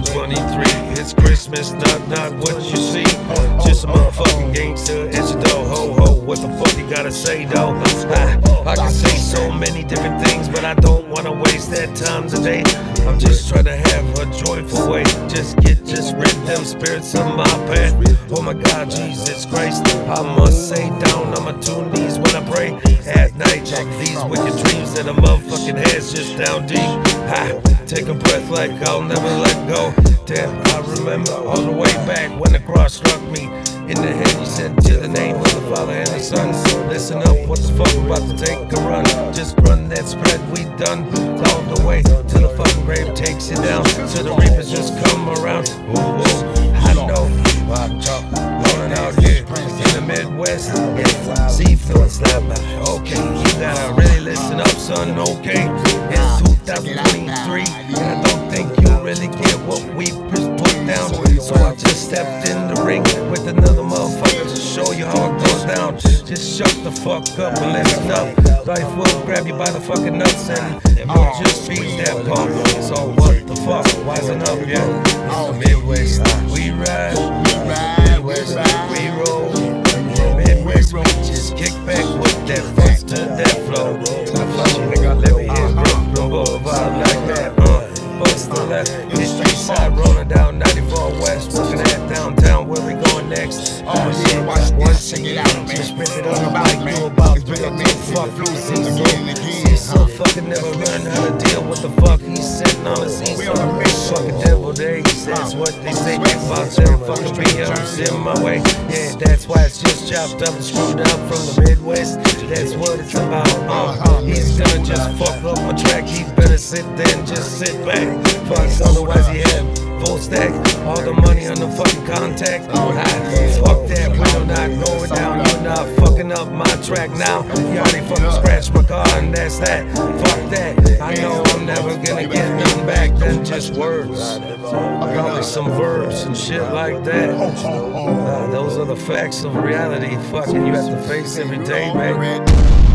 2023. It's Christmas, not not what you see. Just a motherfucking gangster. It's a dough ho ho. What the fuck you gotta say though? I, I can say so many different things, but I don't wanna waste that time today. I'm just trying to have a joyful way. Just get just rid them spirits of my path. Oh my God, Jesus Christ. I must say down on my two knees when I pray at night. Check these wicked dreams that a motherfucking has just down deep. Take a breath like I'll never let go. Damn, I remember all the way back when the cross struck me in the head. You said to the name of the Father and the Son. Listen up, what the fuck about to take a run? Just run that spread we done all the way till the fucking grave takes you down. Till the reapers just come around. Ooh, I know rolling out here in the Midwest. Yeah, seafood slap. Okay, you gotta really listen up, son. Okay, it's 2023, and I don't think you really get what we just put down. So I just stepped in the ring with another motherfucker to show you how it goes down. Just shut the fuck up and listen up. Life will grab you by the fucking nuts and you'll just beat that pump. So what the fuck? Wisen up, yeah. Midwest, we ride. Midwest, we roll. Midwest, we just kick back with that to that side, rolling down 94 West, looking at downtown. Where we going next? Oh yeah, watch once again. Just rip it up like you about to fuck season. So fucking never learned how to deal with the fuck he's sitting on the seat. Fucking devil days, that's what they say about them fucking BMs in my way. Yeah, that's why it's just chopped up and screwed up from the Midwest. That's what it's about. Uh, he's gonna just fuck up my track. He better sit then, just sit back. Fuck, otherwise he had full stack. All the money on the fucking contact. I, fuck that, we do not go it down. You're not fucking up my track now. You already fucking scratched my car, and that's that. Fuck that. I know I'm never gonna get nothing back than just words. Probably some verbs and shit like that. Uh, those are the facts of reality. Fucking you have to face every day, man.